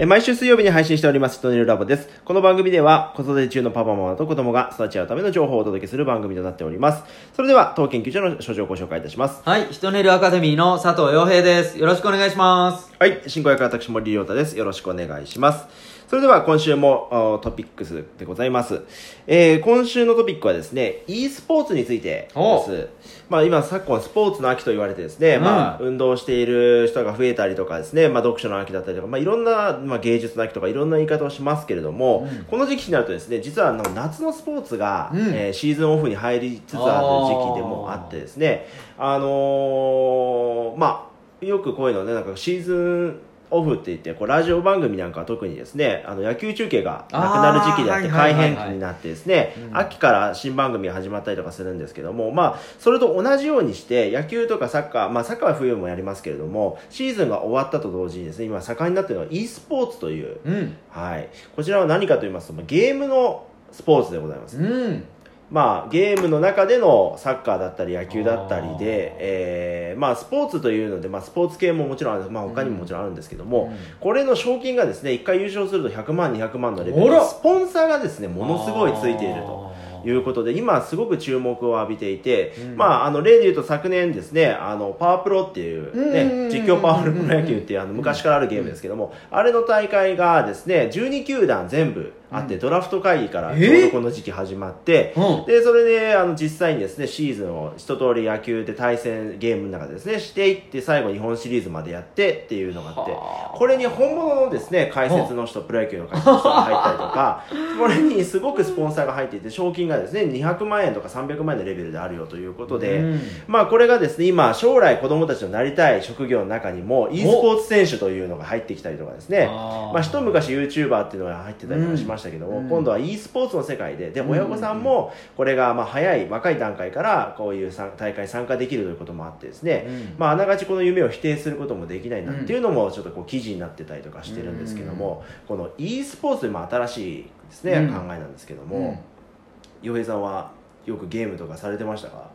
えー毎週水曜日に配信しております、トネルラボです。この番組では、子育て中のパパママと子供が育ち合うための情報をお届けする番組となっております。それでは、当研究所の所長をご紹介いたします。はい、ひとねるアカデミーの佐藤洋平です。よろしくお願いします。はい、進行役は私森亮太です。よろしくお願いします。それでは今週もおトピックスでございます。えー今週のトピックはですね、e スポーツについておです。まあ今昨今スポーツの秋と言われてですね、うん。まあ運動している人が増えたりとかですね、まあ読書の秋だったりとか、まあいろんな、まあ芸術の秋とかいろんな言い方をしますけれども、うん。この時期になるとですね、実はあの夏のスポーツが、うん。えーシーズンオフに入りつつある時期でもあってですね、あのーまあよくこういうのね、なんかシーズンオフって言って、こうラジオ番組なんかは特にですね、あの野球中継がなくなる時期であって、改はいはいはい変期になってですね、うん秋から新番組が始まったりとかするんですけども、まあ、それと同じようにして、野球とかサッカー、まあサッカーは冬もやりますけれども、シーズンが終わったと同時にですね、今盛んになっているのは e スポーツという、うん。はい。こちらは何かと言いますと、まあゲームのスポーツでございます。うん。まあ、ゲームの中でのサッカーだったり野球だったりで、えーまあ、スポーツというので、まあ、スポーツ系ももちろんある、まあ、他にももちろんあるんですけども、うん。これの賞金がですね、1回優勝すると100万、200万のレベル。で、スポンサーがですね、ものすごいついていると。いうことで、今すごく注目を浴びていて、うん。まあ、あの、例で言うと昨年ですね、あの、パワープロっていうね、うん実況パワープロ野球っていうあの、昔からあるゲームですけども、あれの大会がですね、12球団全部あって、うん。ドラフト会議からえちょうどこの時期始まって、うん。で、それで、あの、実際にですね、シーズンを一通り野球で対戦ゲームの中でですね、していって、最後日本シリーズまでやってっていうのがあって、はあ。これに本物のですね、解説の人、プロ野球の解説の人が入ったりとか、これにすごくスポンサーが入っていて、賞金がですね、200万円とか300万円のレベルであるよということで、うん。まあこれがですね、今、将来子供たちのなりたい職業の中にも、e スポーツ選手というのが入ってきたりとかですね、あー。まあ、一昔 YouTuber っていうのが入ってたりとかしましたけども、うん。今度は e スポーツの世界で。でうん。親御さんもこれがまあ早い若い段階からこういう大会に参加できるということもあってですね、うん。まあ、あながちこの夢を否定することもできないなっていうのもちょっとこう記事になってたりとかしてるんですけども、この e スポーツというまあ新しいですね、うん。考えなんですけどうん。も洋平さんはよくゲームとかされてましたか？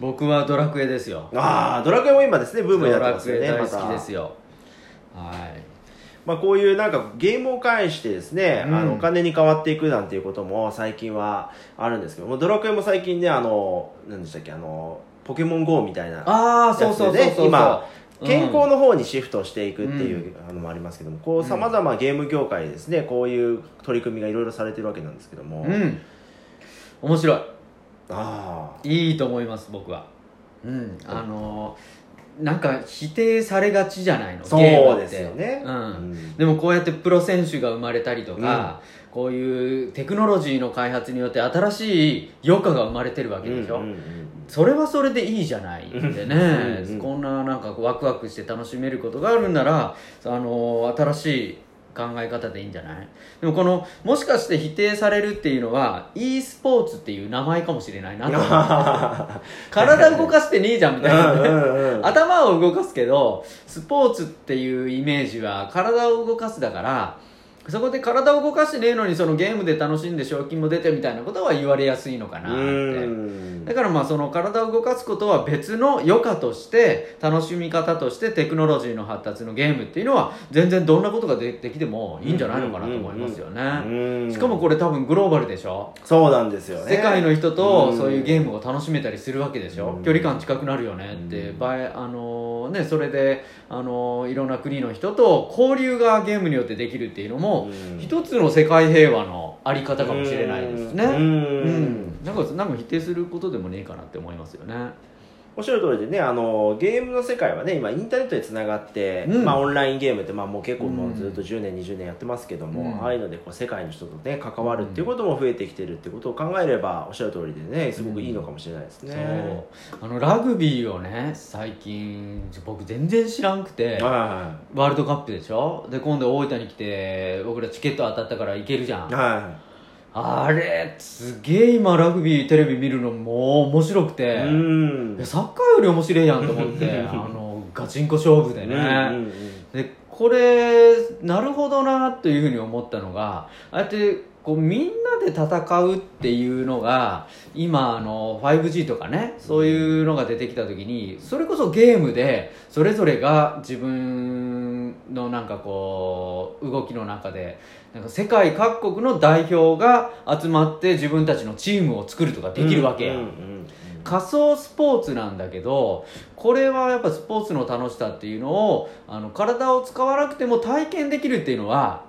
僕はドラクエですよ。ああドラクエも今ですねブームになってますよねドラクエ大好きですよ。はい。まあ、こういうなんかゲームを介してですね、うんあのお金に変わっていくなんていうことも最近はあるんですけどもドラクエも最近ねあの何でしたっけあのポケモン GO みたいなああ、そうそうそうそうそう。今うん健康の方にシフトしていくっていうのもありますけどもこうさまざまゲーム業界でですねこういう取り組みがいろいろされてるわけなんですけども、うん。面白い。ああいいと思います僕は。うん。あのなんか否定されがちじゃないのそうですよね。うん。うん。でもこうやってプロ選手が生まれたりとか、こういうテクノロジーの開発によって新しい余暇が生まれてるわけでしょ、うんうんうんそれはそれでいいじゃないってね、うんうんこんななんかワクワクして楽しめることがあるんならあの新しい考え方でいいんじゃない？でもこのもしかして否定されるっていうのは e スポーツっていう名前かもしれないなと 体動かしてねえじゃんみたいなね。頭を動かすけどスポーツっていうイメージは体を動かすだからそこで体を動かしてねえのにそのゲームで楽しんで賞金も出てみたいなことは言われやすいのかなっうてん。だからまあその体を動かすことは別の余暇として楽しみ方としてテクノロジーの発達のゲームっていうのは全然どんなことがでできてもいいんじゃないのかなと思いますようねん。しかもこれ多分グローバルでしょ？そうなんですよね。世界の人とうんそういうゲームを楽しめたりするわけでしょ、うん。距離感近くなるよねって、うん場合あのね、それで、あのいろんな国の人と交流がゲームによってできるっていうのも、うん。一つの世界平和のあり方かもしれないですね。うん。うん。なんかなんか否定することでもねえかなって思いますよねおっしゃる通りでねあのゲームの世界はね今インターネットでつながって、うん。まあ、オンラインゲームって、まあ、もう結構もうずっと10年20年やってますけども、うん。ああいうのでこう世界の人とね関わるっていうことも増えてきてるってことを考えればおっしゃる通りでねすごくいいのかもしれないですね、そう。あのラグビーをね最近僕全然知らんくてはワールドカップでしょ？で今度大分に来て僕らチケット当たったから行けるじゃん。いはあれすげえ今ラグビーテレビ見るのもう面白くて、サッカーより面白いやんと思って あのガチンコ勝負でね、うんうんうんでこれなるほどなというふうに思ったのがああやってこうみんなで戦うっていうのが今あの 5G とかねそういうのが出てきた時にそれこそゲームでそれぞれが自分のなんかこう動きの中でなんか世界各国の代表が集まって自分たちのチームを作るとかできるわけや、うんうんうん。仮想スポーツなんだけどこれはやっぱスポーツの楽しさっていうのをあの体を使わなくても体験できるっていうのは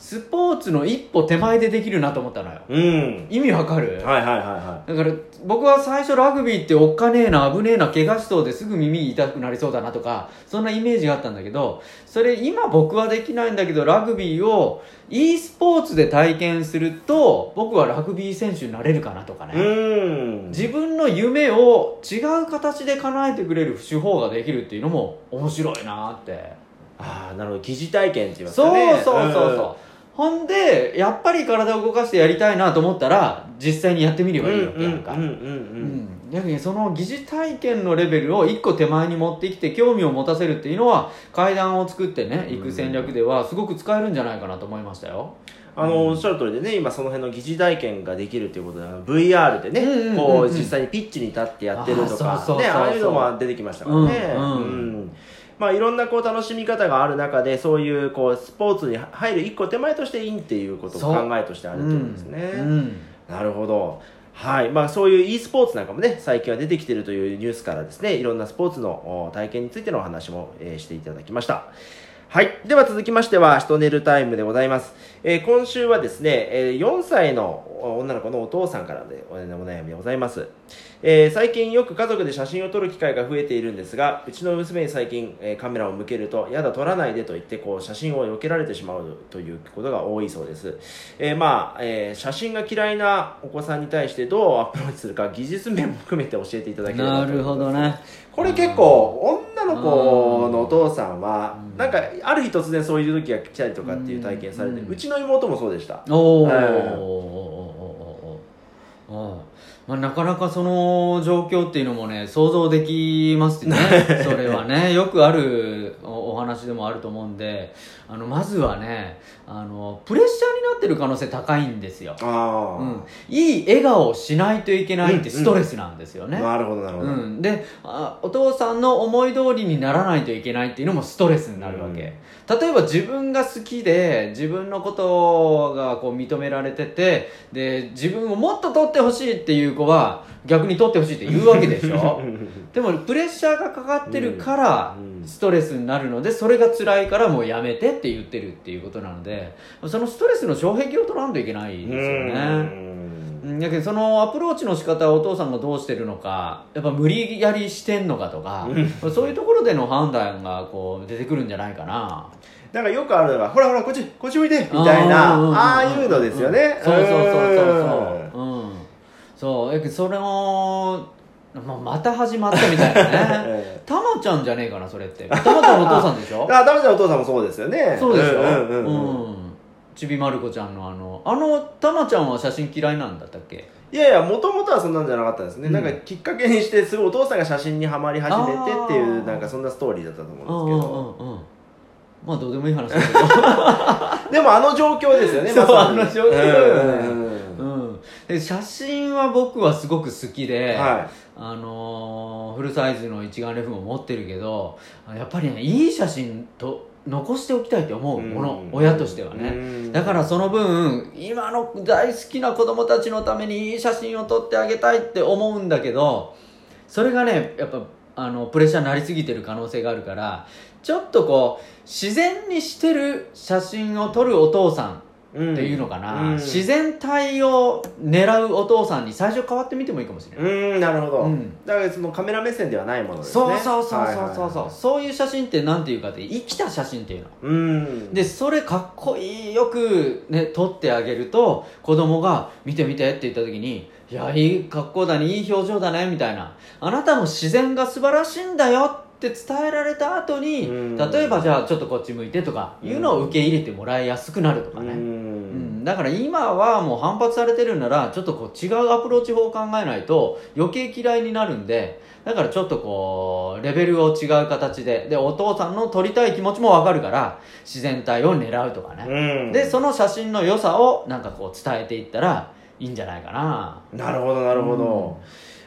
スポーツの一歩手前でできるなと思ったのよ。うん。意味わかる、はいはいはいはだから僕は最初ラグビーっておっかねえな危ねえな怪我しそうですぐ耳痛くなりそうだなとかそんなイメージがあったんだけどそれ今僕はできないんだけどラグビーを e スポーツで体験すると僕はラグビー選手になれるかなとかね、いうん。自分の夢を違う形で叶えてくれる手法ができるっていうのも面白いなって。ああなるほど。疑似体験って言いますそうかねそうそう。そう、ほんでやっぱり体を動かしてやりたいなと思ったら実際にやってみればいいわけやんか、うんうんうんうんうん逆にその疑似体験のレベルを一個手前に持ってきて興味を持たせるっていうのは階段を作ってね行く戦略ではすごく使えるんじゃないかなと思いましたよ。あのおっしゃる通りでね今その辺の疑似体験ができるということで VR でね、こう実際にピッチに立ってやってるとかねああいうのも出てきましたからね。うんうん。うんまあいろんなこう楽しみ方がある中でそういうこうスポーツに入る一個手前としていいっていうことを考えとしてあるってことですね、うんうんなるほど。はい。まあそういう e スポーツなんかもね、最近は出てきているというニュースからですね、いろんなスポーツのお体験についてのお話も、えーしていただきました。はい。では続きましては、シトネルタイムでございます。えー今週はですね、えー4歳の女の子のお父さんからでお悩みでございます。えー最近よく家族で写真を撮る機会が増えているんですが、うちの娘に最近、えーカメラを向けると、やだ撮らないでと言って、こう写真を避けられてしまうということが多いそうです。えーまあ、えー写真が嫌いなお子さんに対してどうアプローチするか、技術面も含めて教えていただければとなるほどねこれ結構女の子のお父さんはうん。なんかある日突然そういう時が来たりとかっていう体験されてうん。うちの妹もそうでした。おー。おまあ、なかなかその状況っていうのもね想像できますね。それはね。よくある話でもあると思うんであのまずはねあのプレッシャーになってる可能性高いんですよ、うん、いい笑顔をしないといけないってストレスなんですよね、なるほどなるほど、うん、であお父さんの思い通りにならないといけないっていうのもストレスになるわけ、例えば自分が好きで自分のことがこう認められててで自分をもっと取ってほしいっていう子は逆に取ってほしいって言うわけでしょ。でもプレッシャーがかかってるからうん。ストレスになるのでそれが辛いからもうやめてって言ってるっていうことなのでそのストレスの障壁を取らんといけないですよね。うん。だけどそのアプローチの仕方をお父さんがどうしてるのかやっぱ無理やりしてんのかとかそういうところでの判断がこう出てくるんじゃないかな。なんかよくあるのがほらほらこっちこっち向いてみたいな。ああいうのですよね。そうそうそうそううんそう。うん。そうやけどそれもまあまた始まったみたいなね。えたまちゃんじゃねえかなそれって。たまちゃんのお父さんでしょ？え あダメちゃんお父さんもそうですよね。そうでしょうんうんうん。うん。うんちびまる子ちゃんのあのあのたまちゃんは写真嫌いなんだったっけ？いやいやもともとはそんなんじゃなかったですね、うん。なんかきっかけにしてすごいお父さんが写真にはまり始めてっていうなんかそんなストーリーだったとうん思うんですけど。うんうんうんまあどうでもいい話だけど。でもあの状況ですよねそうまさに。あの状況だよね。うんうん、で写真は僕はすごく好きで、はあのーフルサイズの一眼レフも持ってるけどやっぱりねいい写真と残しておきたいって思うもの、うん親としてはね、うん。だからその分今の大好きな子供たちのためにいい写真を撮ってあげたいって思うんだけどそれがねやっぱあのプレッシャーになりすぎてる可能性があるからちょっとこう自然にしてる写真を撮るお父さんっていうのかな、うん。自然体を狙うお父さんに最初変わってみてもいいかもしれない、うんなるほど、うん。だからそのカメラ目線ではないものですね。そうそうそうはいそうそう。そう、はいういう写真ってなんていうかって生きた写真っていうの。うんでそれかっこいいよくね撮ってあげると子供が「見て見て」って言った時に「いやいい格好だねいい表情だね」みたいな「あなたの自然が素晴らしいんだよ」って伝えられた後にうん。例えばじゃあちょっとこっち向いてとかいうのを受け入れてもらいやすくなるとかね、うん。うん。うん、だから今はもう反発されてるならちょっとこう違うアプローチ法を考えないと余計嫌いになるんでだからちょっとこうレベルを違う形ででお父さんの撮りたい気持ちもわかるから自然体を狙うとかね、うん。でその写真の良さをなんかこう伝えていったらいいんじゃないかな。なるほどなるほど、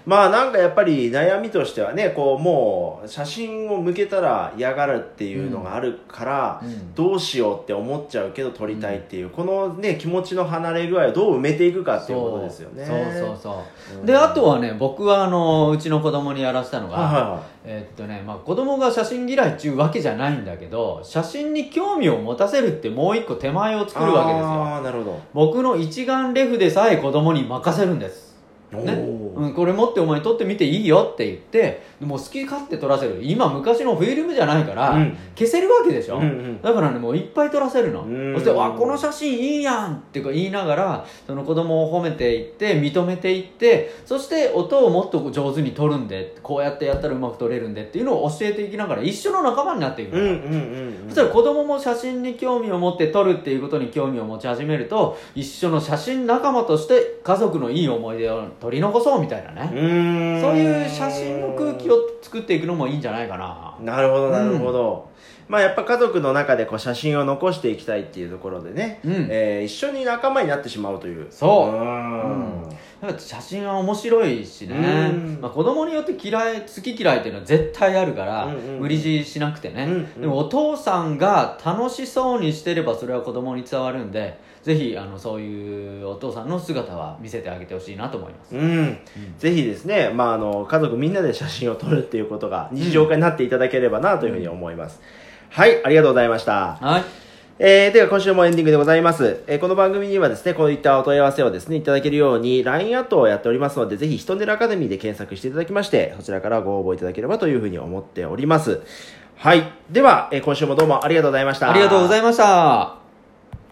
まあなんかやっぱり悩みとしてはねこうもう写真を向けたら嫌がるっていうのがあるから、うん。どうしようって思っちゃうけど撮りたいっていう、このね気持ちの離れ具合をどう埋めていくかっていうことですよね。そうそうそう、う。んであとはね僕はあのうちの子供にやらせたのが、はいはいはい。えっとねまあ、子供が写真嫌いっていうわけじゃないんだけど写真に興味を持たせるってもう一個手前を作るわけですよ。ああなるほど。僕の一眼レフでさえ子供に任せるんです。ねうん、これ持ってお前撮ってみていいよって言ってもう好き勝手撮らせる。今昔のフィルムじゃないから、うん。消せるわけでしょ、うんうん。だからねもういっぱい撮らせるの。うん。そして「わこの写真いいやん!」ってこう言いながらその子供を褒めていって認めていってそして音をもっと上手に撮るんでこうやってやったらうまく撮れるんでっていうのを教えていきながら一緒の仲間になっていくの、うんうんうんうん。そしたら子供も写真に興味を持って撮るっていうことに興味を持ち始めると一緒の写真仲間として家族のいい思い出を取り残そうみたいなね、そういう写真の空気を作っていくのもいいんじゃないかな。なるほどなるほど、まあやっぱ家族の中でこう写真を残していきたいっていうところでね、うん。えー一緒に仲間になってしまうという。そう。ーうん写真は面白いしね。うん、まあ、子供によって嫌い好き嫌いっていうのは絶対あるから、うんうん無理強いしなくてね、うんうん。でもお父さんが楽しそうにしてればそれは子供に伝わるんでぜひあのそういうお父さんの姿は見せてあげてほしいなと思います、うん、ぜひですね、まあ、あの家族みんなで写真を撮るっていうことが日常化になっていただければなというふうに思います、はいありがとうございました。はいえー、では今週もエンディングでございます、えーこの番組にはですねこういったお問い合わせをですねいただけるように LINE アットをやっておりますのでぜひヒトネルアカデミーで検索していただきましてそちらからご応募いただければというふうに思っております。はい。では、えー今週もどうもありがとうございました。ありがとうございました。